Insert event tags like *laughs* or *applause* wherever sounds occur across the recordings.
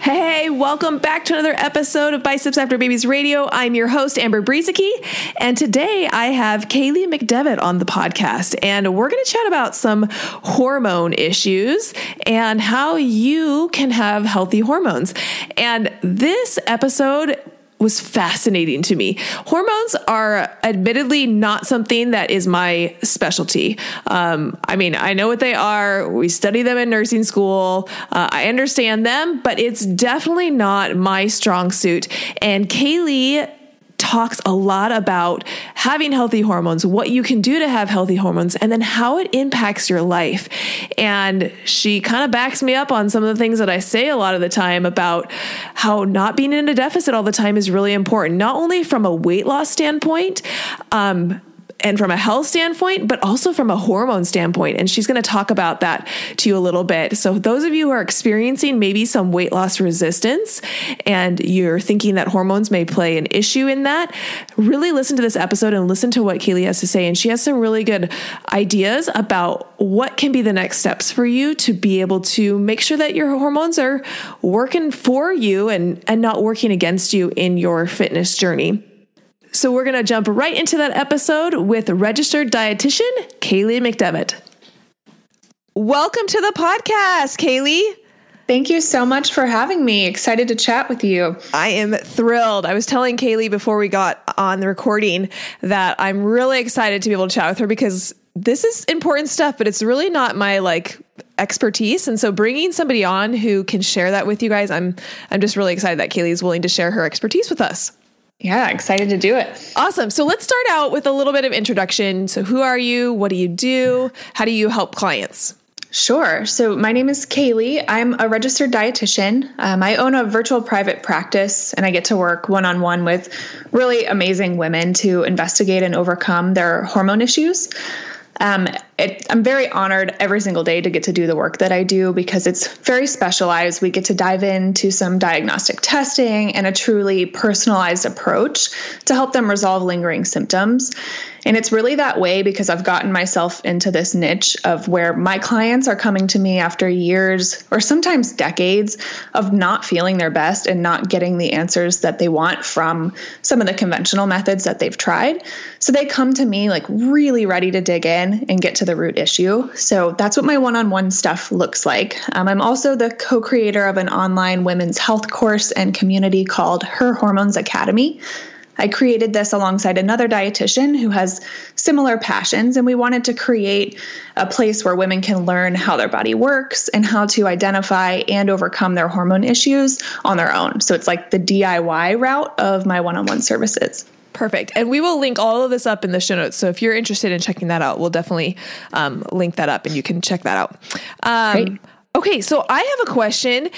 Hey, welcome back to another episode of Biceps After Babies Radio. I'm your host, Amber Brueseke, and today I have Kaylee McDevitt on the podcast, and we're going to chat about some hormone issues and how you can have healthy hormones. And this episode was fascinating to me. Hormones are admittedly not something that is my specialty. Um, I mean, I know what they are. We study them in nursing school. Uh, I understand them, but it's definitely not my strong suit. And Kaylee talks a lot about having healthy hormones, what you can do to have healthy hormones, and then how it impacts your life. And she kind of backs me up on some of the things that I say a lot of the time about how not being in a deficit all the time is really important, not only from a weight loss standpoint, um, and from a health standpoint, but also from a hormone standpoint. And she's going to talk about that to you a little bit. So, those of you who are experiencing maybe some weight loss resistance and you're thinking that hormones may play an issue in that, really listen to this episode and listen to what Kaylee has to say. And she has some really good ideas about what can be the next steps for you to be able to make sure that your hormones are working for you and, and not working against you in your fitness journey. So we're going to jump right into that episode with registered dietitian Kaylee McDevitt. Welcome to the podcast, Kaylee. Thank you so much for having me. Excited to chat with you. I am thrilled. I was telling Kaylee before we got on the recording that I'm really excited to be able to chat with her because this is important stuff, but it's really not my like expertise. And so bringing somebody on who can share that with you guys, I'm I'm just really excited that Kaylee is willing to share her expertise with us. Yeah, excited to do it. Awesome. So let's start out with a little bit of introduction. So, who are you? What do you do? How do you help clients? Sure. So, my name is Kaylee. I'm a registered dietitian. Um, I own a virtual private practice, and I get to work one on one with really amazing women to investigate and overcome their hormone issues. Um, it, I'm very honored every single day to get to do the work that I do because it's very specialized. We get to dive into some diagnostic testing and a truly personalized approach to help them resolve lingering symptoms. And it's really that way because I've gotten myself into this niche of where my clients are coming to me after years or sometimes decades of not feeling their best and not getting the answers that they want from some of the conventional methods that they've tried. So they come to me like really ready to dig in and get to the root issue. So that's what my one on one stuff looks like. Um, I'm also the co creator of an online women's health course and community called Her Hormones Academy. I created this alongside another dietitian who has similar passions, and we wanted to create a place where women can learn how their body works and how to identify and overcome their hormone issues on their own. So it's like the DIY route of my one on one services. Perfect. And we will link all of this up in the show notes. So if you're interested in checking that out, we'll definitely um, link that up and you can check that out. Um, Great. Okay, so I have a question.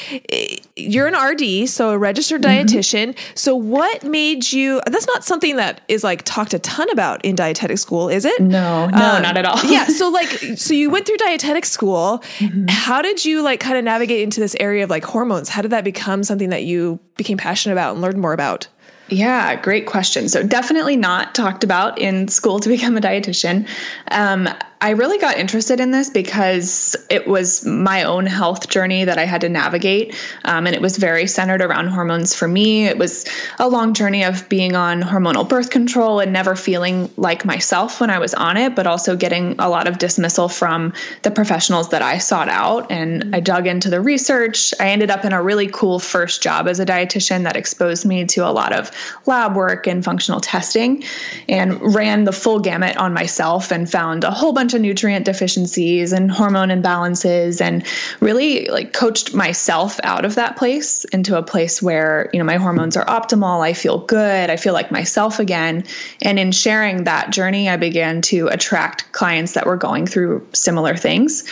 You're an RD, so a registered mm-hmm. dietitian. So what made you that's not something that is like talked a ton about in dietetic school, is it? No, no, um, not at all. yeah, so *laughs* like so you went through dietetic school. Mm-hmm. How did you like kind of navigate into this area of like hormones? How did that become something that you became passionate about and learned more about? Yeah, great question. So, definitely not talked about in school to become a dietitian. Um, I really got interested in this because it was my own health journey that I had to navigate. Um, and it was very centered around hormones for me. It was a long journey of being on hormonal birth control and never feeling like myself when I was on it, but also getting a lot of dismissal from the professionals that I sought out. And I dug into the research. I ended up in a really cool first job as a dietitian that exposed me to a lot of lab work and functional testing and ran the full gamut on myself and found a whole bunch bunch of nutrient deficiencies and hormone imbalances and really like coached myself out of that place into a place where, you know, my hormones are optimal. I feel good. I feel like myself again. And in sharing that journey, I began to attract clients that were going through similar things.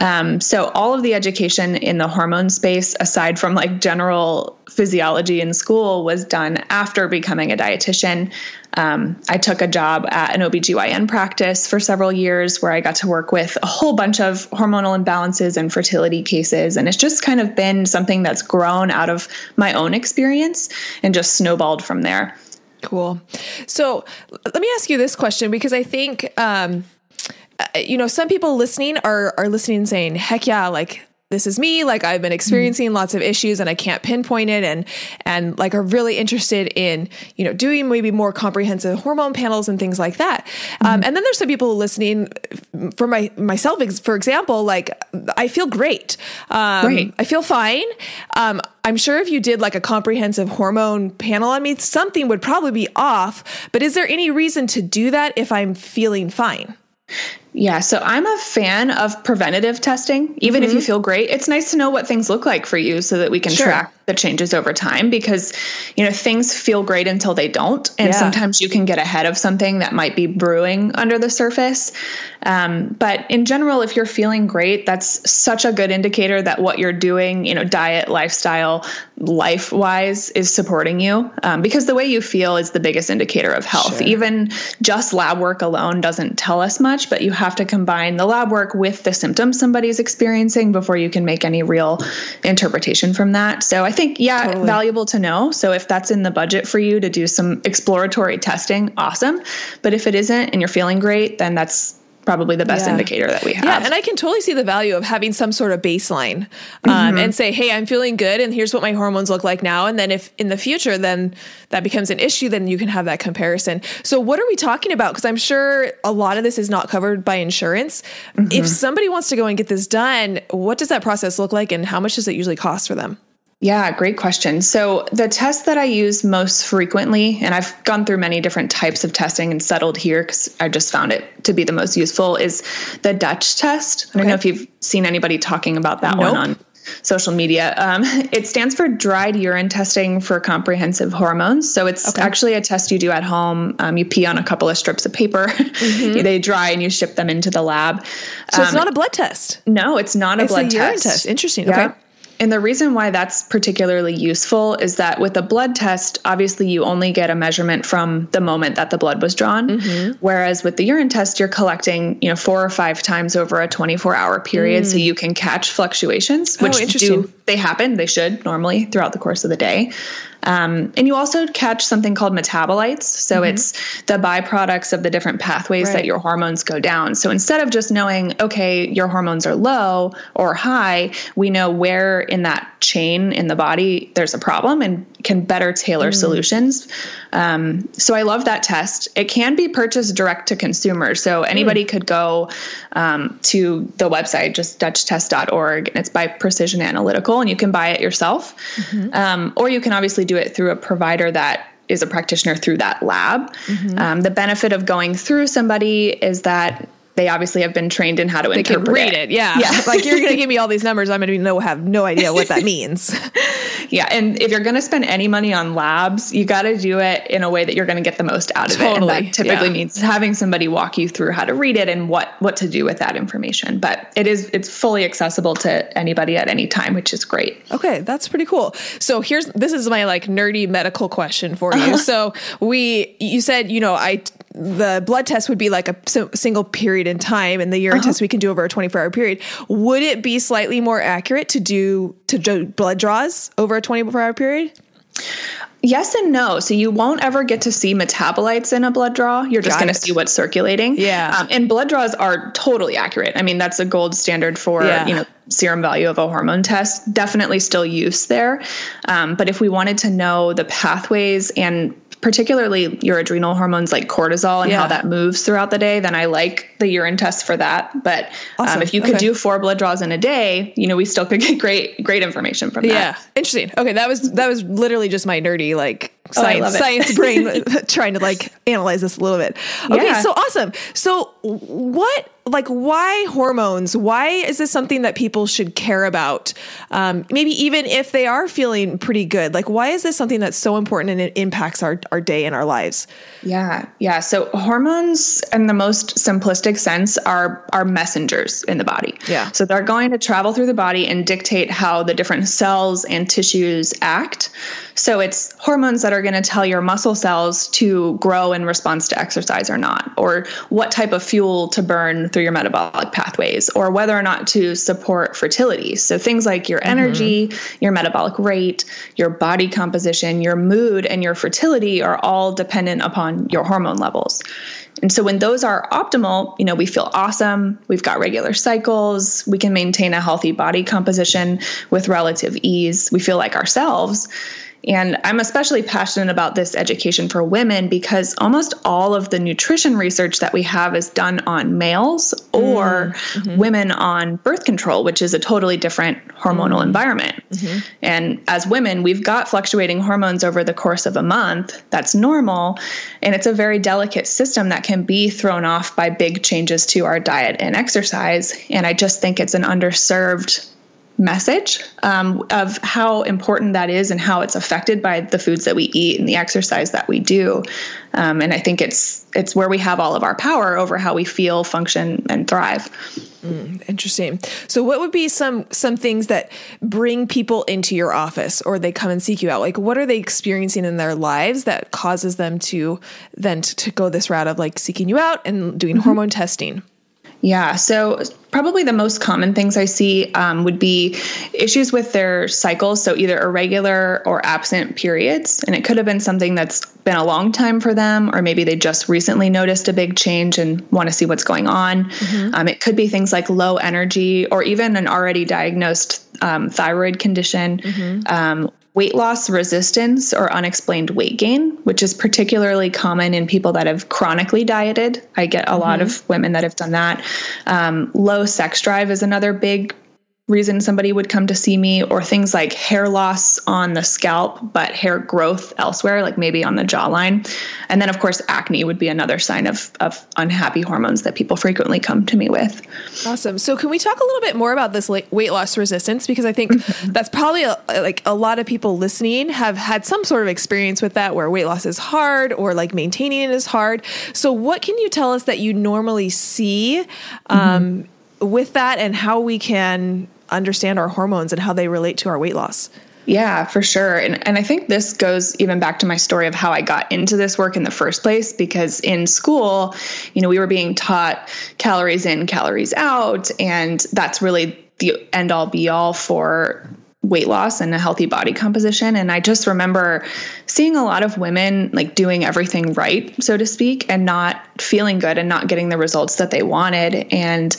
Um, so all of the education in the hormone space, aside from like general physiology in school, was done after becoming a dietitian. Um, I took a job at an OBGYN practice for several years where I got to work with a whole bunch of hormonal imbalances and fertility cases. And it's just kind of been something that's grown out of my own experience and just snowballed from there. Cool. So let me ask you this question because I think, um, uh, you know, some people listening are are listening and saying, "Heck yeah!" Like this is me like i've been experiencing mm lots of issues and i can't pinpoint it and and like are really interested in you know doing maybe more comprehensive hormone panels and things like that. Mm um, and then there's some people listening for my myself for example like i feel great. Um, great. i feel fine. Um, i'm sure if you did like a comprehensive hormone panel on me something would probably be off but is there any reason to do that if i'm feeling fine yeah, so I'm a fan of preventative testing. Even mm-hmm. if you mm-hmm. feel great, it's nice to know what things look like for you so that we can sure. track the changes over time because you know things feel great until they don't and yeah. sometimes you can get ahead of something that might be brewing under the surface um, but in general if you're feeling great that's such a good indicator that what you're doing you know diet lifestyle life wise is supporting you um, because the way you feel is the biggest indicator of health sure. even just lab work alone doesn't tell us much but you have to combine the lab work with the symptoms somebody's experiencing before you can make any real interpretation from that so i think, yeah, totally. valuable to know. So if that's in the budget for you to do some exploratory testing, awesome. But if it isn't and you're feeling great, then that's probably the best yeah. indicator that we have. Yeah, and I can totally see the value of having some sort of baseline um, mm-hmm. and say, hey, I'm feeling good, and here's what my hormones look like now. And then if in the future, then that becomes an issue, then you can have that comparison. So, what are we talking about? Because I'm sure a lot of this is not covered by insurance. Mm-hmm. If somebody wants to go and get this done, what does that process look like, and how much does it usually cost for them? Yeah, great question. So, the test that I use most frequently, and I've gone through many different types of testing and settled here because I just found it to be the most useful, is the Dutch test. Okay. I don't know if you've seen anybody talking about that nope. one on social media. Um, it stands for dried urine testing for comprehensive hormones. So it's okay. actually a test you do at home. Um, you pee on a couple of strips of paper, mm-hmm. *laughs* they dry, and you ship them into the lab. So um, it's not a blood test. No, it's not a it's blood a test. test. Interesting. Yeah. Okay. And the reason why that's particularly useful is that with a blood test, obviously you only get a measurement from the moment that the blood was drawn. Mm-hmm. Whereas with the urine test, you're collecting, you know, four or five times over a 24 hour period. Mm. So you can catch fluctuations, oh, which oh, do they happen, they should normally throughout the course of the day. Um, and you also catch something called metabolites. So mm-hmm. it's the byproducts of the different pathways right. that your hormones go down. So instead of just knowing, okay, your hormones are low or high, we know where in that chain in the body there's a problem and can better tailor mm. solutions. Um, so I love that test. It can be purchased direct to consumer. So anybody mm. could go um, to the website, just DutchTest.org, and it's by Precision Analytical, and you can buy it yourself. Mm-hmm. Um, or you can obviously do it through a provider that is a practitioner through that lab. Mm-hmm. Um, the benefit of going through somebody is that they obviously have been trained in how to they interpret read it. it. Yeah. yeah. *laughs* like you're going to give me all these numbers. I'm going to know, have no idea what that *laughs* means. yeah. And if you're going to spend any money on labs, you got to do it in a way that you're going to get the most out of totally. it. And that typically yeah. means having somebody walk you through how to read it and what, what to do with that information. But it is, it's fully accessible to anybody at any time, which is great. Okay. That's pretty cool. So here's, this is my like nerdy medical question for you. Uh-huh. So we, you said, you know, I, the blood test would be like a single period in time and the urine uh-huh. test we can do over a 24 hour period would it be slightly more accurate to do to do blood draws over a 24 hour period Yes and no. So you won't ever get to see metabolites in a blood draw. You're just going to see what's circulating. Yeah. Um, and blood draws are totally accurate. I mean, that's a gold standard for yeah. you know serum value of a hormone test. Definitely still use there. Um, but if we wanted to know the pathways and particularly your adrenal hormones like cortisol and yeah. how that moves throughout the day, then I like the urine test for that. But um, Awesome. um, if you could Okay. do four blood draws in a day, you know, we still could get great, great information from that. Yeah, interesting. Okay, that was that was literally just my nerdy like Oh, science it. science brain *laughs* *laughs* trying to like analyze this a little bit. Okay, Yeah. so awesome. So what like why hormones? Why is this something that people should care about? Um, maybe even if they are feeling pretty good. Like why is this something that's so important and it impacts our our day and our lives? Yeah, yeah. So hormones, in the most simplistic sense, are are messengers in the body. Yeah. So they're going to travel through the body and dictate how the different cells and tissues act. So it's hormones that are going to tell your muscle cells to grow in response to exercise or not, or what type of fuel to burn through your metabolic pathways, or whether or not to support fertility. So things like your mm-hmm. energy, your metabolic rate, your body composition, your mood, and your fertility are all dependent upon your hormone levels. And so when those are optimal, you know, we feel awesome, we've got regular cycles, we can maintain a healthy body composition with relative ease, we feel like ourselves. And I'm especially passionate about this education for women because almost all of the nutrition research that we have is done on males or mm-hmm. women on birth control, which is a totally different hormonal mm-hmm. environment. Mm-hmm. And as women, we've got fluctuating hormones over the course of a month. That's normal. And it's a very delicate system that can be thrown off by big changes to our diet and exercise. And I just think it's an underserved message um, of how important that is and how it's affected by the foods that we eat and the exercise that we do. Um, and I think it's it's where we have all of our power over how we feel, function, and thrive. Interesting. So what would be some some things that bring people into your office or they come and seek you out? Like what are they experiencing in their lives that causes them to then to, to go this route of like seeking you out and doing hormone testing? Yeah. So, probably the most common things I see um, would be issues with their cycles. So, either irregular or absent periods. And it could have been something that's been a long time for them, or maybe they just recently noticed a big change and want to see what's going on. Um, it could be things like low energy or even an already diagnosed um, thyroid condition. Um, weight loss resistance or unexplained weight gain, which is particularly common in people that have chronically dieted. I get a lot of women that have done that. Um, low sex drive is another big reason somebody would come to see me, or things like hair loss on the scalp, but hair growth elsewhere, like maybe on the jawline. And then, of course, acne would be another sign of, of unhappy hormones that people frequently come to me with. Awesome. So can we talk a little bit more about this like weight loss resistance because I think that's probably a, like a lot of people listening have had some sort of experience with that where weight loss is hard or like maintaining it is hard. So what can you tell us that you normally see um, with that and how we can understand our hormones and how they relate to our weight loss? Yeah, for sure. And and I think this goes even back to my story of how I got into this work in the first place because in school, you know, we were being taught calories in, calories out, and that's really the end all be all for weight loss and a healthy body composition and i just remember seeing a lot of women like doing everything right so to speak and not feeling good and not getting the results that they wanted and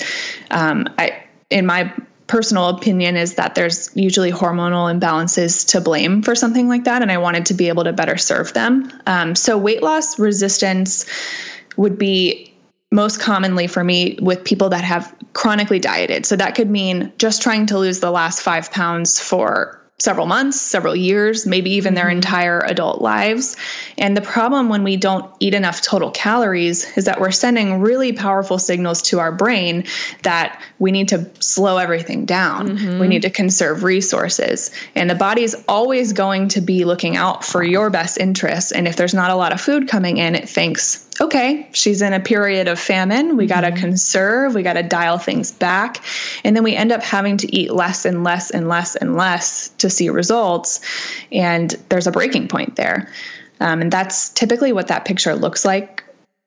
um, i in my personal opinion is that there's usually hormonal imbalances to blame for something like that and i wanted to be able to better serve them um, so weight loss resistance would be most commonly for me with people that have chronically dieted. So that could mean just trying to lose the last five pounds for several months, several years, maybe even their mm-hmm. entire adult lives. And the problem when we don't eat enough total calories is that we're sending really powerful signals to our brain that we need to slow everything down. Mm-hmm. We need to conserve resources. And the body's always going to be looking out for your best interests. And if there's not a lot of food coming in, it thinks, okay, she's in a period of famine. We got to conserve, we got to dial things back. And then we end up having to eat less and less and less and less to see results. And there's a breaking point there. Um, and that's typically what that picture looks like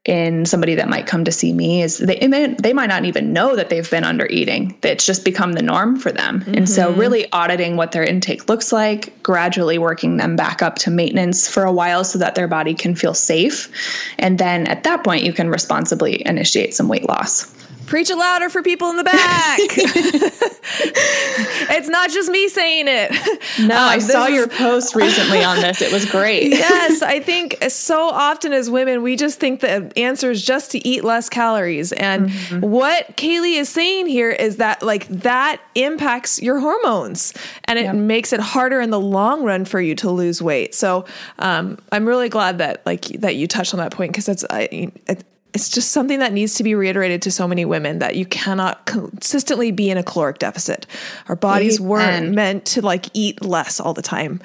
in somebody that might come to see me is they they might not even know that they've been under eating. It's just become the norm for them. And so mm-hmm. really auditing what their intake looks like gradually working them back up to maintenance for a while so that their body can feel safe. And then at that point you can responsibly initiate some weight loss Preach it louder for people in the back. *laughs* it's not just me saying it. No, um, I saw is, your post recently on this. It was great. yes, I *laughs* think so often as women, we just think the answer is just to eat less calories. And mm-hmm. what Kaylee is saying here is that like that impacts your hormones and it yep. makes it harder in the long run for you to lose weight. So um, I'm really glad that like that you touched on that point because that's I, it's just something that needs to be reiterated to so many women that you cannot consistently be in a caloric deficit. Our bodies weren't meant to like eat less all the time.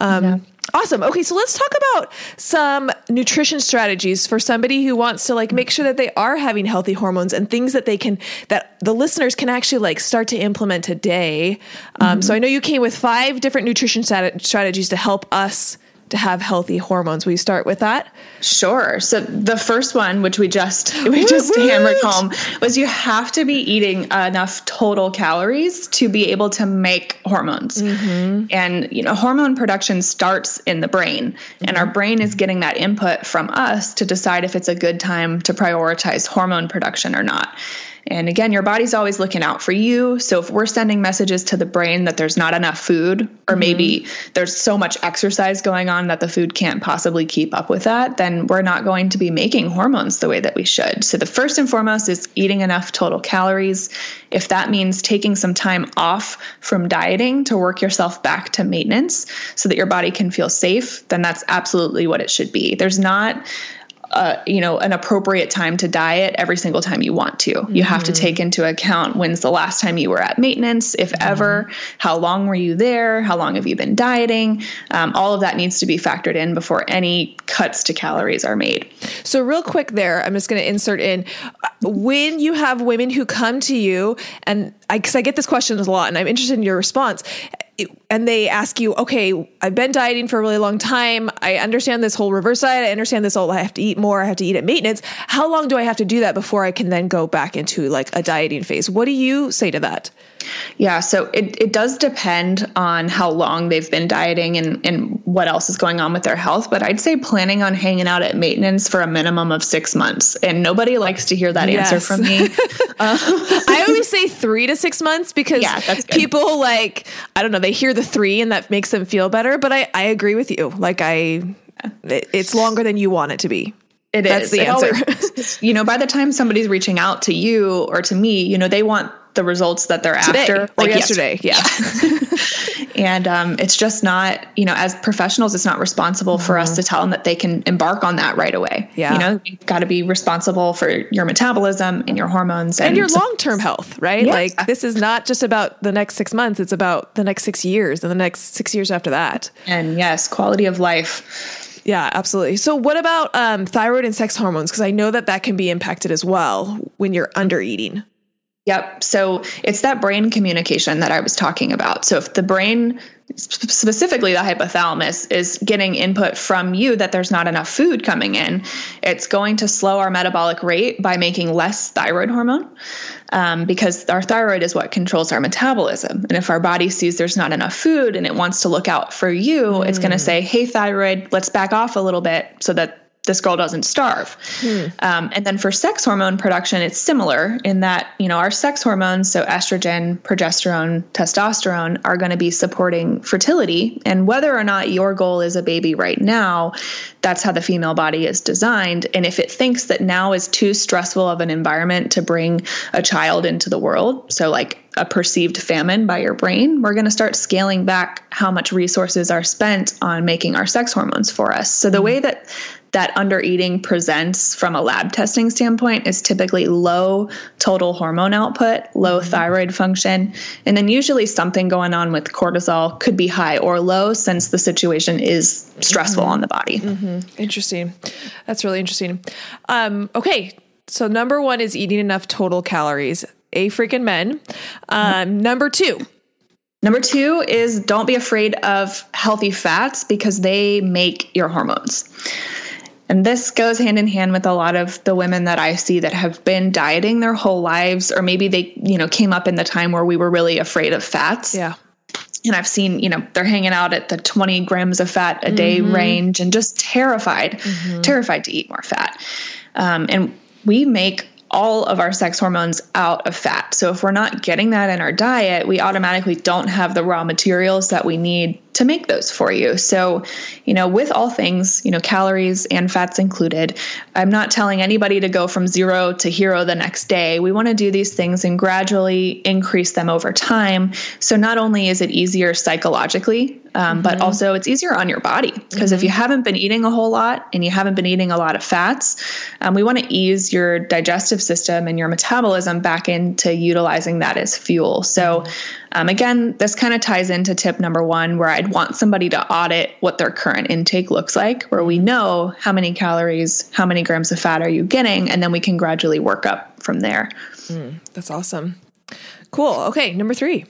Um, yeah. Awesome. Okay, so let's talk about some nutrition strategies for somebody who wants to like make sure that they are having healthy hormones and things that they can that the listeners can actually like start to implement today. Um, mm-hmm. So I know you came with five different nutrition strategies to help us to have healthy hormones. Will you start with that? Sure. So the first one, which we just *laughs* we just hammered home, was you have to be eating enough total calories to be able to make hormones. Mm-hmm. And you know, hormone production starts in the brain, mm-hmm. and our brain is getting that input from us to decide if it's a good time to prioritize hormone production or not. And again, your body's always looking out for you. So if we're sending messages to the brain that there's not enough food, or mm-hmm. maybe there's so much exercise going on that the food can't possibly keep up with that, then we're not going to be making hormones the way that we should. So the first and foremost is eating enough total calories. If that means taking some time off from dieting to work yourself back to maintenance so that your body can feel safe, then that's absolutely what it should be. There's not uh, you know an appropriate time to diet every single time you want to mm-hmm. you have to mm-hmm. take into account when's the last time you were at maintenance if mm-hmm. ever how long were you there how long have you been dieting um, all of that needs to be factored in before any cuts to calories are made so real quick there i'm just going to insert in when you have women who come to you and because I, I get this question a lot and i'm interested in your response and they ask you, okay, I've been dieting for a really long time. I understand this whole reverse diet. I understand this whole I have to eat more. I have to eat at maintenance. How long do I have to do that before I can then go back into like a dieting phase? What do you say to that? Yeah, so it, it does depend on how long they've been dieting and, and what else is going on with their health. But I'd say planning on hanging out at maintenance for a minimum of six months. And nobody likes to hear that yes. answer from me. uh, *laughs* I always say three to six months because yeah, people like, I don't know, they hear the three and that makes them feel better. But I, I agree with you. Like, I, it's longer than you want it to be. It That's is. the it answer. Always, you know, by the time somebody's reaching out to you or to me, you know, they want the results that they're Today, after. Or like yesterday, yeah. *laughs* and um, it's just not, you know, as professionals, it's not responsible mm-hmm. for us mm-hmm. to tell them that they can embark on that right away. Yeah. You know, you've got to be responsible for your metabolism and your hormones and, and your long term health, right? Yeah. Like this is not just about the next six months, it's about the next six years and the next six years after that. And yes, quality of life. Yeah, absolutely. So, what about um, thyroid and sex hormones? Because I know that that can be impacted as well when you're under eating. Yep. So it's that brain communication that I was talking about. So if the brain, specifically the hypothalamus, is getting input from you that there's not enough food coming in, it's going to slow our metabolic rate by making less thyroid hormone um, because our thyroid is what controls our metabolism. And if our body sees there's not enough food and it wants to look out for you, mm. it's going to say, hey, thyroid, let's back off a little bit so that this girl doesn't starve. Hmm. Um, and then for sex hormone production, it's similar in that, you know, our sex hormones, so estrogen, progesterone, testosterone, are going to be supporting fertility. And whether or not your goal is a baby right now, that's how the female body is designed. And if it thinks that now is too stressful of an environment to bring a child into the world, so like a perceived famine by your brain, we're going to start scaling back how much resources are spent on making our sex hormones for us. So the hmm. way that that under eating presents from a lab testing standpoint is typically low total hormone output, low mm-hmm. thyroid function, and then usually something going on with cortisol could be high or low since the situation is stressful mm-hmm. on the body. Mm-hmm. Interesting. That's really interesting. Um, okay. So, number one is eating enough total calories. A freaking men. Um, number two, Number two is don't be afraid of healthy fats because they make your hormones. And this goes hand in hand with a lot of the women that I see that have been dieting their whole lives, or maybe they, you know, came up in the time where we were really afraid of fats. Yeah. And I've seen, you know, they're hanging out at the 20 grams of fat a day mm-hmm. range and just terrified, mm-hmm. terrified to eat more fat. Um, and we make all of our sex hormones out of fat. So if we're not getting that in our diet, we automatically don't have the raw materials that we need to make those for you. So, you know, with all things, you know, calories and fats included, I'm not telling anybody to go from zero to hero the next day. We want to do these things and gradually increase them over time. So, not only is it easier psychologically, um, mm-hmm. but also it's easier on your body because mm-hmm. if you mm-hmm. haven't been eating a whole lot and you haven't been eating a lot of fats, um, we want to ease your digestive system and your metabolism back into utilizing that as fuel. So, mm-hmm. Um, again, this kind of ties into tip number one, where I'd want somebody to audit what their current intake looks like, where we know how many calories, how many grams of fat are you getting, and then we can gradually work up from there. Mm, that's awesome. Cool. Okay, number three.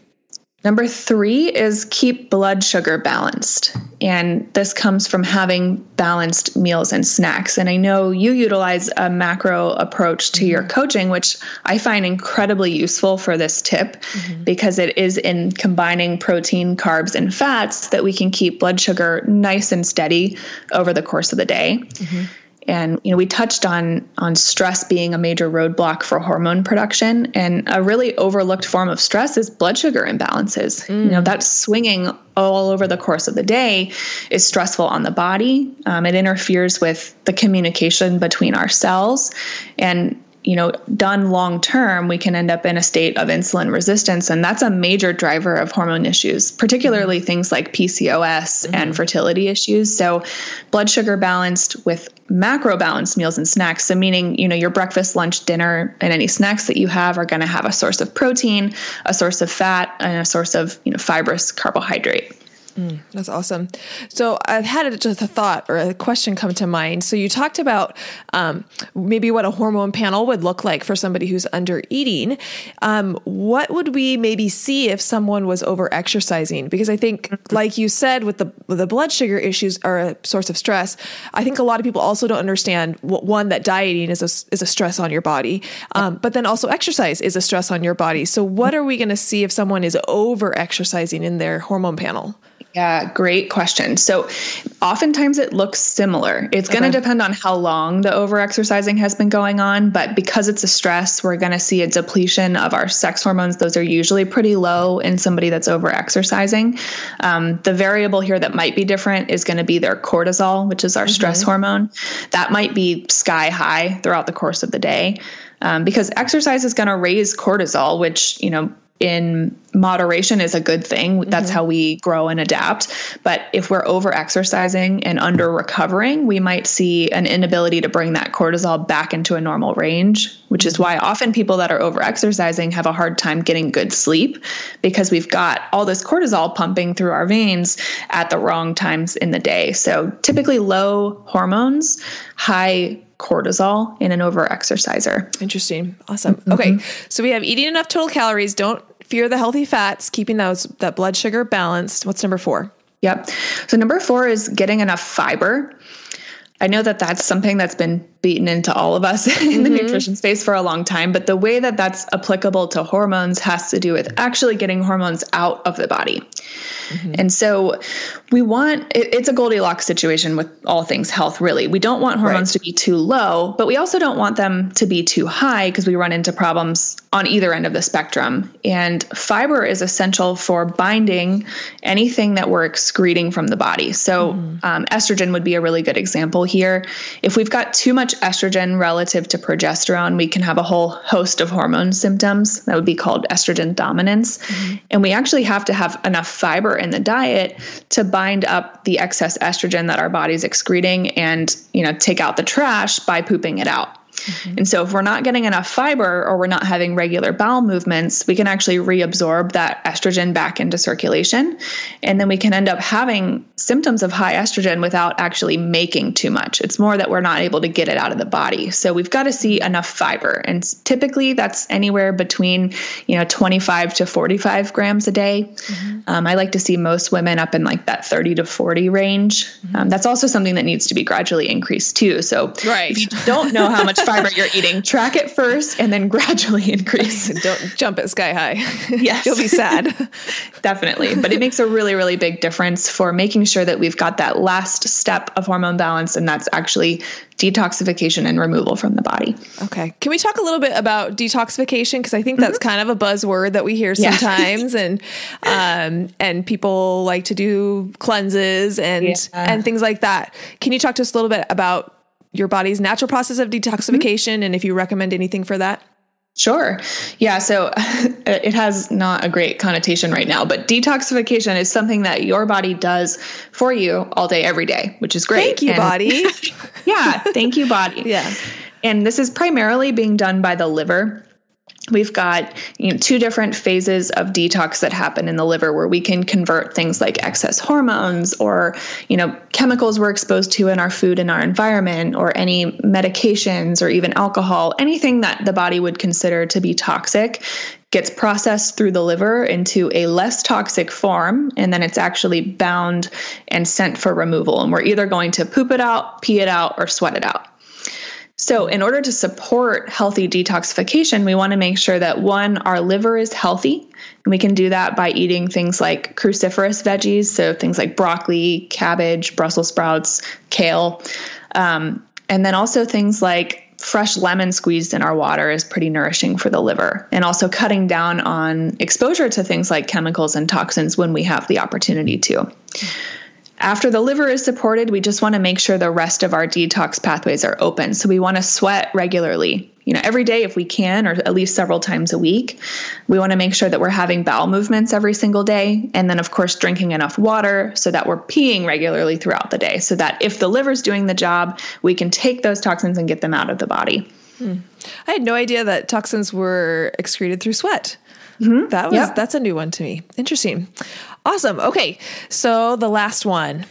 Number three is keep blood sugar balanced. And this comes from having balanced meals and snacks. And I know you utilize a macro approach to mm-hmm. your coaching, which I find incredibly useful for this tip mm-hmm. because it is in combining protein, carbs, and fats that we can keep blood sugar nice and steady over the course of the day. Mm-hmm and you know we touched on on stress being a major roadblock for hormone production. And a really overlooked form of stress is blood sugar imbalances. Mm. you know that swinging all over the course of the day is stressful on the body. Um, it interferes with the communication between our cells. And you know, done long term, we can end up in a state of insulin resistance. And that's a major driver of hormone issues, particularly mm-hmm. things like PCOS mm-hmm. and fertility issues. So, blood sugar balanced with macro balanced meals and snacks. So, meaning, you know, your breakfast, lunch, dinner, and any snacks that you have are going to have a source of protein, a source of fat, and a source of, you know, fibrous carbohydrate. Mm, that's awesome. So I've had just a thought or a question come to mind. So you talked about um, maybe what a hormone panel would look like for somebody who's under eating. Um, what would we maybe see if someone was over exercising? Because I think, like you said, with the with the blood sugar issues are a source of stress. I think a lot of people also don't understand one that dieting is a is a stress on your body, um, but then also exercise is a stress on your body. So what are we going to see if someone is over exercising in their hormone panel? Yeah, great question. So, oftentimes it looks similar. It's okay. going to depend on how long the overexercising has been going on, but because it's a stress, we're going to see a depletion of our sex hormones. Those are usually pretty low in somebody that's overexercising. Um, the variable here that might be different is going to be their cortisol, which is our mm-hmm. stress hormone. That might be sky high throughout the course of the day. Um, because exercise is going to raise cortisol, which, you know, in moderation is a good thing. That's mm-hmm. how we grow and adapt. But if we're over exercising and under recovering, we might see an inability to bring that cortisol back into a normal range, which is why often people that are over exercising have a hard time getting good sleep because we've got all this cortisol pumping through our veins at the wrong times in the day. So typically low hormones, high cortisol in an over exerciser. Interesting. Awesome. Mm-hmm. Okay. So we have eating enough total calories, don't fear the healthy fats, keeping those that blood sugar balanced. What's number 4? Yep. So number 4 is getting enough fiber. I know that that's something that's been beaten into all of us *laughs* in mm-hmm. the nutrition space for a long time, but the way that that's applicable to hormones has to do with actually getting hormones out of the body. Mm-hmm. And so we want it, it's a Goldilocks situation with all things health, really. We don't want hormones right. to be too low, but we also don't want them to be too high because we run into problems on either end of the spectrum. And fiber is essential for binding anything that we're excreting from the body. So mm-hmm. um, estrogen would be a really good example here. If we've got too much estrogen relative to progesterone, we can have a whole host of hormone symptoms that would be called estrogen dominance. Mm-hmm. And we actually have to have enough fiber in the diet to bind up the excess estrogen that our body's excreting and, you know, take out the trash by pooping it out. Mm-hmm. And so, if we're not getting enough fiber or we're not having regular bowel movements, we can actually reabsorb that estrogen back into circulation. And then we can end up having symptoms of high estrogen without actually making too much. It's more that we're not able to get it out of the body. So, we've got to see enough fiber. And typically, that's anywhere between, you know, 25 to 45 grams a day. Mm-hmm. Um, I like to see most women up in like that 30 to 40 range. Mm-hmm. Um, that's also something that needs to be gradually increased too. So, right. if you don't know how much *laughs* fiber you're eating. Track it first and then gradually *laughs* increase. *laughs* Don't jump it sky high. *laughs* Yes. You'll be sad. Definitely. But it makes a really, really big difference for making sure that we've got that last step of hormone balance, and that's actually detoxification and removal from the body. Okay. Can we talk a little bit about detoxification? Because I think that's mm-hmm. kind of a buzzword that we hear sometimes, yeah. and um, and people like to do cleanses and yeah. and things like that. Can you talk to us a little bit about your body's natural process of detoxification, mm-hmm. and if you recommend anything for that? Sure. Yeah. So *laughs* it has not a great connotation right now, but detoxification is something that your body does for you all day, every day, which is great. Thank you, and, body. *laughs* yeah. Thank you, body. *laughs* yeah. And this is primarily being done by the liver we've got you know two different phases of detox that happen in the liver where we can convert things like excess hormones or you know chemicals we're exposed to in our food and our environment or any medications or even alcohol. Anything that the body would consider to be toxic gets processed through the liver into a less toxic form and then it's actually bound and sent for removal. And we're either going to poop it out pee it out or sweat it out so, in order to support healthy detoxification, we want to make sure that one, our liver is healthy. And we can do that by eating things like cruciferous veggies, so things like broccoli, cabbage, Brussels sprouts, kale. Um, and then also things like fresh lemon squeezed in our water is pretty nourishing for the liver. And also cutting down on exposure to things like chemicals and toxins when we have the opportunity to. After the liver is supported, we just want to make sure the rest of our detox pathways are open. So we want to sweat regularly, you know, every day if we can, or at least several times a week. We want to make sure that we're having bowel movements every single day. And then, of course, drinking enough water so that we're peeing regularly throughout the day. So that if the liver's doing the job, we can take those toxins and get them out of the body. Hmm. I had no idea that toxins were excreted through sweat. Mm-hmm. That was yep. that's a new one to me. Interesting. Awesome. Okay. So the last one.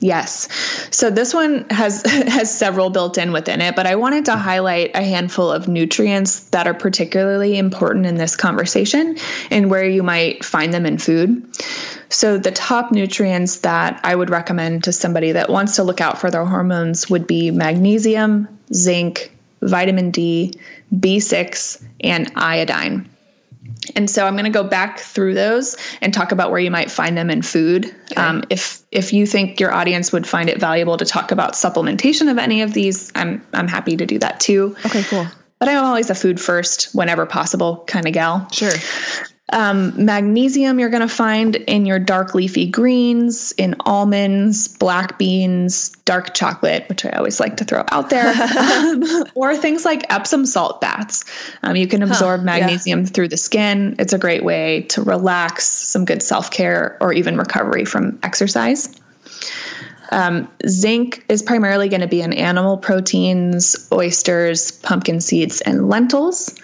Yes. So this one has *laughs* has several built in within it, but I wanted to highlight a handful of nutrients that are particularly important in this conversation and where you might find them in food. So the top nutrients that I would recommend to somebody that wants to look out for their hormones would be magnesium, zinc, vitamin D, B6, and iodine. And so I'm going to go back through those and talk about where you might find them in food. Okay. Um, if if you think your audience would find it valuable to talk about supplementation of any of these, I'm I'm happy to do that too. Okay, cool. But I'm always a food first, whenever possible kind of gal. Sure. Um, magnesium you're going to find in your dark leafy greens, in almonds, black beans, dark chocolate, which I always like to throw out there, *laughs* um, or things like Epsom salt baths. Um, you can absorb huh, magnesium yeah. through the skin. It's a great way to relax, some good self care, or even recovery from exercise. Um, zinc is primarily going to be in animal proteins, oysters, pumpkin seeds, and lentils.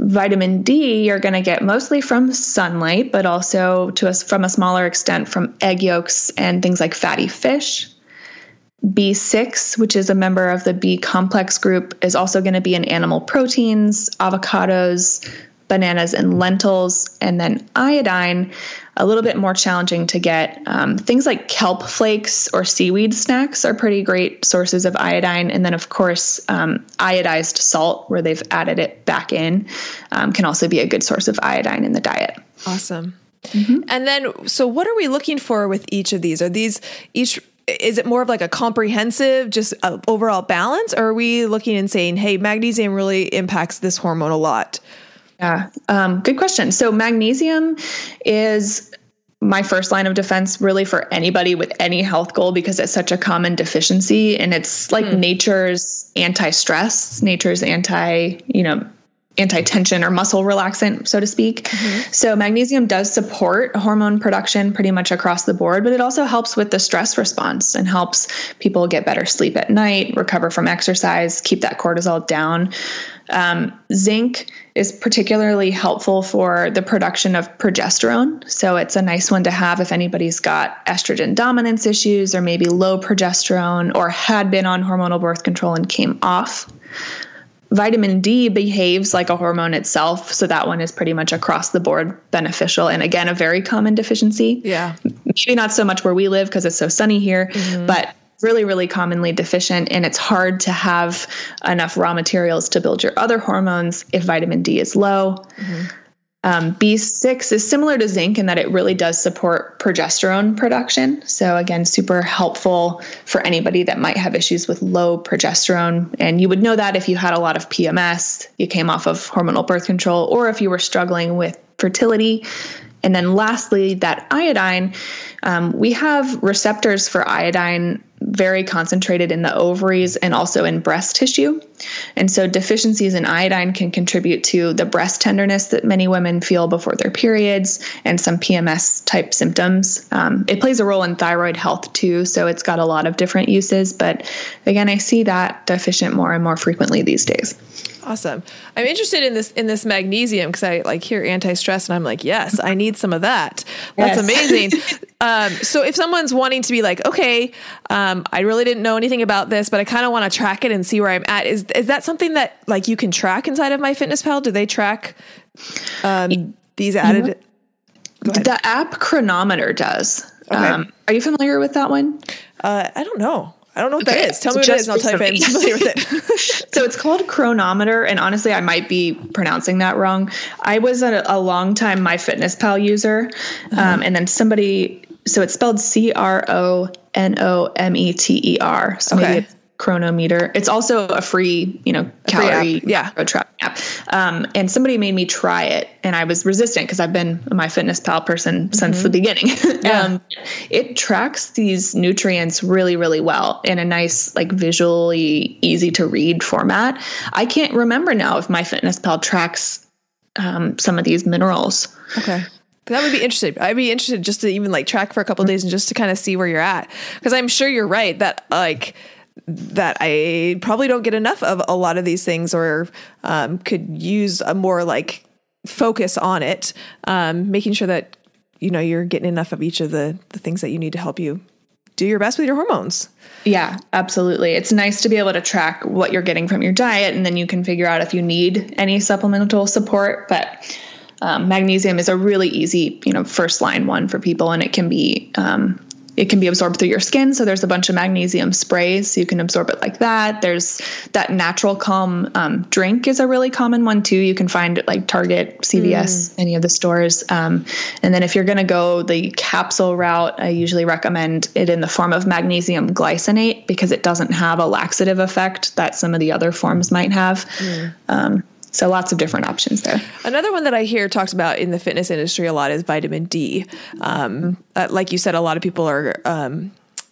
Vitamin D, you're going to get mostly from sunlight, but also to us from a smaller extent from egg yolks and things like fatty fish. B6, which is a member of the B complex group, is also going to be in animal proteins, avocados, bananas, and lentils. And then iodine, a little bit more challenging to get. Um, things like kelp flakes or seaweed snacks are pretty great sources of iodine. And then, of course, um, iodized salt, where they've added it back in, um, can also be a good source of iodine in the diet. Awesome. Mm-hmm. And then, so what are we looking for with each of these? Are these each is it more of like a comprehensive just uh, overall balance or are we looking and saying hey magnesium really impacts this hormone a lot yeah, um, good question. So, magnesium is my first line of defense really for anybody with any health goal because it's such a common deficiency and it's like hmm. nature's anti-stress nature's anti you know anti-tension or muscle relaxant so to speak mm-hmm. so magnesium does support hormone production pretty much across the board but it also helps with the stress response and helps people get better sleep at night recover from exercise keep that cortisol down um, zinc is particularly helpful for the production of progesterone. So it's a nice one to have if anybody's got estrogen dominance issues or maybe low progesterone or had been on hormonal birth control and came off. Vitamin D behaves like a hormone itself, so that one is pretty much across the board beneficial and again a very common deficiency. Yeah. Maybe not so much where we live because it's so sunny here, mm-hmm. but really, really commonly deficient, and it's hard to have enough raw materials to build your other hormones if vitamin D is low. Mm-hmm. Um, B6 is similar to zinc in that it really does support progesterone production. So, again, super helpful for anybody that might have issues with low progesterone. And you would know that if you had a lot of PMS, you came off of hormonal birth control, or if you were struggling with fertility. And then, lastly, that iodine, um, we have receptors for iodine very concentrated in the ovaries and also in breast tissue. And so deficiencies in iodine can contribute to the breast tenderness that many women feel before their periods and some PMS type symptoms. Um, it plays a role in thyroid health too, so it's got a lot of different uses. But again, I see that deficient more and more frequently these days. Awesome. I'm interested in this in this magnesium because I like hear anti-stress and I'm like, yes, I need some of that. That's yes. amazing. *laughs* um, so if someone's wanting to be like, okay, um, I really didn't know anything about this, but I kind of want to track it and see where I'm at. Is is that something that like you can track inside of MyFitnessPal? Do they track um, these added? The app Cronometer does. Okay. Um, are you familiar with that one? Uh, I don't know. I don't know what okay. that is. Tell me what it is, and I'll type in. *laughs* Familiar with it. *laughs* so it's called Cronometer, and honestly, I might be pronouncing that wrong. I was a, a long time MyFitnessPal user, uh-huh. um, and then somebody. So it's spelled C R O N O M E T E R. So okay. maybe it's Cronometer. It's also a free, you know, calorie yeah. road tracking app. Um, and somebody made me try it, and I was resistant because I've been MyFitnessPal person mm-hmm. since the beginning. *laughs* Yeah. um, it tracks these nutrients really, really well in a nice, like visually easy to read format. I can't remember now if MyFitnessPal tracks um, some of these minerals. Okay. That would be interesting. I'd be interested just to even like track for a couple days and just to kind of see where you're at. Because I'm sure you're right that like that I probably don't get enough of a lot of these things or um, could use a more like focus on it, um, making sure that you know you're getting enough of each of the the things that you need to help you do your best with your hormones. Yeah, absolutely. It's nice to be able to track what you're getting from your diet, and then you can figure out if you need any supplemental support. But um, magnesium is a really easy, you know, first line one for people, and it can be um, it can be absorbed through your skin. So there's a bunch of magnesium sprays. So you can absorb it like that. There's that natural calm um, drink is a really common one too. You can find it like Target, CVS, mm. any of the stores. Um, and then if you're going to go the capsule route, I usually recommend it in the form of magnesium glycinate because it doesn't have a laxative effect that some of the other forms might have. Mm. Um, so lots of different options there. Another one that I hear talked about in the fitness industry a lot is vitamin D. Um, uh, like you said, a lot of people are um,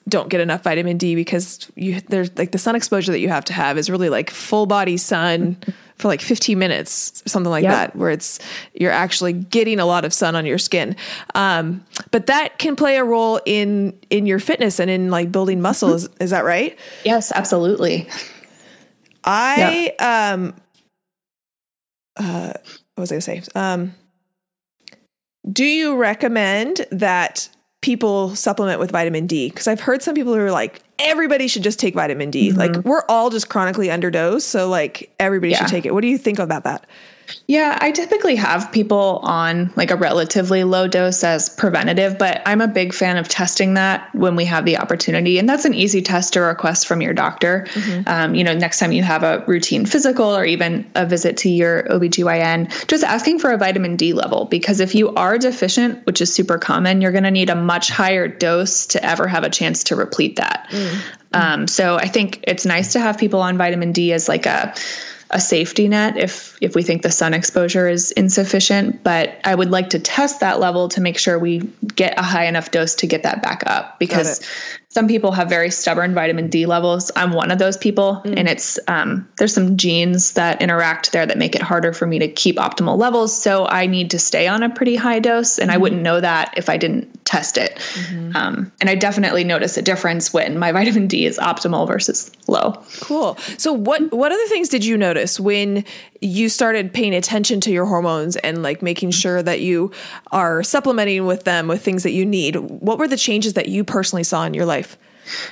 don't get enough vitamin D because you there's like the sun exposure that you have to have is really like full body sun for like 15 minutes, something like yep. that, where it's you're actually getting a lot of sun on your skin. Um, but that can play a role in in your fitness and in like building muscle. Is, is that right? Yes, absolutely. I um uh, what was I going to say? Um, do you recommend that people supplement with vitamin D? Because I've heard some people who are like, everybody should just take vitamin D. Mm-hmm. Like, we're all just chronically underdosed. So, like, everybody yeah. should take it. What do you think about that? Yeah, I typically have people on like a relatively low dose as preventative, but I'm a big fan of testing that when we have the opportunity. And that's an easy test to request from your doctor. Mm-hmm. Um, you know, next time you have a routine physical or even a visit to your OBGYN, just asking for a vitamin D level. Because if you are deficient, which is super common, you're going to need a much higher dose to ever have a chance to replete that. Mm-hmm. Um, so I think it's nice to have people on vitamin D as like a a safety net if if we think the sun exposure is insufficient but i would like to test that level to make sure we get a high enough dose to get that back up because some people have very stubborn vitamin D levels. I'm one of those people, mm. and it's um, there's some genes that interact there that make it harder for me to keep optimal levels. So I need to stay on a pretty high dose, and mm. I wouldn't know that if I didn't test it. Mm-hmm. Um, and I definitely notice a difference when my *laughs* vitamin D is optimal versus low. Cool. So what what other things did you notice when you started paying attention to your hormones and like making sure that you are supplementing with them with things that you need? What were the changes that you personally saw in your life?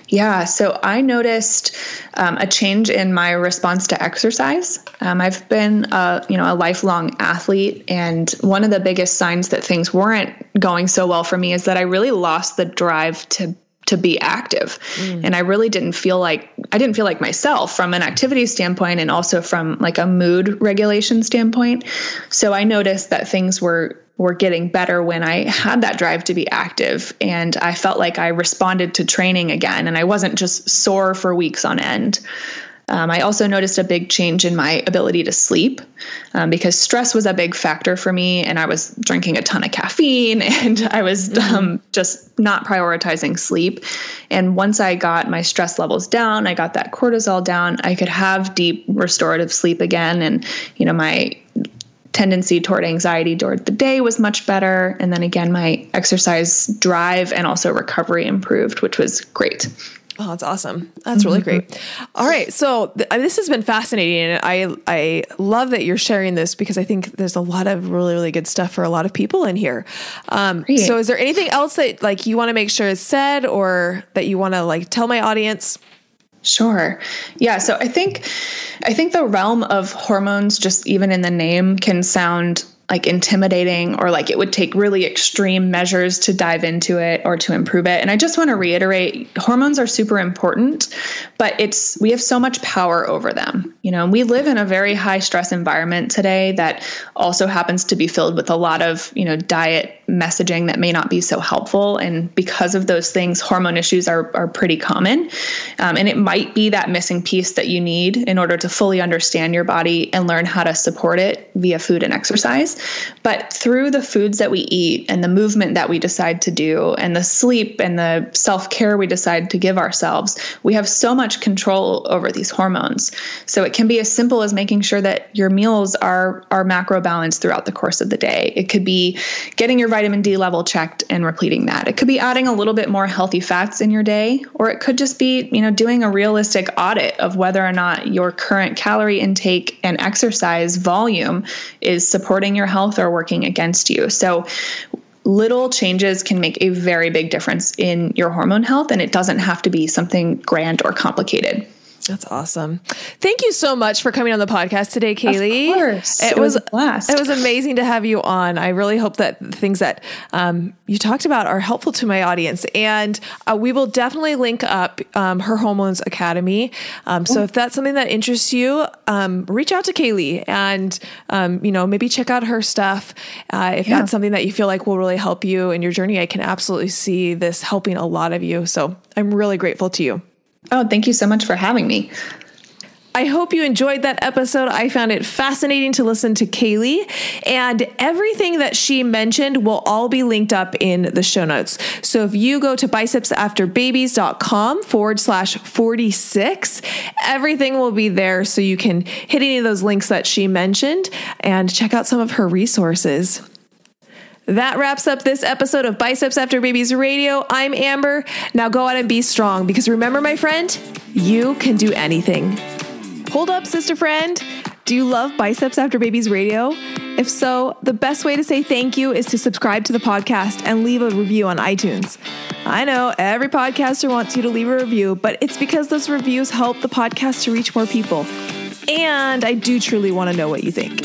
Yeah, so I noticed um, a change in my response to exercise. Um, I've been, a, you know, a lifelong athlete, and one of the biggest signs that things weren't going so well for me is that I really lost the drive to to be active. Mm. And I really didn't feel like I didn't feel like myself from an activity standpoint and also from like a mood regulation standpoint. So I noticed that things were were getting better when I had that drive to be active and I felt like I responded to training again and I wasn't just sore for weeks on end. Um, I also noticed a big change in my ability to sleep um, because stress was a big factor for me, and I was drinking a ton of caffeine *laughs* and I was mm-hmm. um, just not prioritizing sleep. And once I got my stress levels down, I got that cortisol down, I could have deep restorative sleep again. And, you know, my tendency toward anxiety during the day was much better. And then again, my exercise drive and also recovery improved, which was great. Oh, that's awesome. That's really mm-hmm. great. All right. So th- this has been fascinating. And I, I love that you're sharing this because I think there's a lot of really, really good stuff for a lot of people in here. Um, so is there anything else that like you want to make sure is said or that you want to like tell my audience? Sure. Yeah. So I think, I think the realm of hormones, just even in the name, can sound like intimidating or like it would take really extreme measures to dive into it or to improve it. And I just want to reiterate hormones are super important, but it's we have so much power over them. You know, and we live in a very high stress environment today that also happens to be filled with a lot of, you know, diet messaging that may not be so helpful. And because of those things, hormone issues are, are pretty common. Um, and it might be that missing piece that you need in order to fully understand your body and learn how to support it via food and exercise. But through the foods that we eat and the movement that we decide to do and the sleep and the self care we decide to give ourselves, we have so much control over these hormones. So it can be as simple as making sure that your meals are, are macro balanced throughout the course of the day. It could be getting your vitamin D level checked and repleting that. It could be adding a little bit more healthy fats in your day, or it could just be, you know, doing a realistic audit of whether or not your current calorie intake and exercise volume is supporting your health or working against you. So little changes can make a very big difference in your hormone health and it doesn't have to be something grand or complicated. That's awesome. Thank you so much for coming on the podcast today, Kaylee. Of course. It, it was, was, a blast. It was amazing to have you on. I really hope that the things that um, you talked about are helpful to my audience. And uh, we will definitely link up um, her Hormones Academy. Um, so if that's something that interests you, um, reach out to Kaylee and, um, you know, maybe check out her stuff. Uh, if yeah. that's something that you feel like will really help you in your journey, I can absolutely see this helping a lot of you. So I'm really grateful to you. Oh, thank you so much for having me. I hope you enjoyed that episode. I found it fascinating to listen to Kaylee, and everything that she mentioned will all be linked up in the show notes. So if you go to bicepsafterbabies.com forward slash 46, everything will be there so you can hit any of those links that she mentioned and check out some of her resources. That wraps up this episode of Biceps After Babies Radio. I'm Amber. Now go out and be strong because remember, my friend, you can do anything. Hold up, sister friend. Do you love Biceps After Babies Radio? If so, the best way to say thank you is to subscribe to the podcast and leave a review on iTunes. I know every podcaster wants you to leave a review, but it's because those reviews help the podcast to reach more people. And I do truly want to know what you think.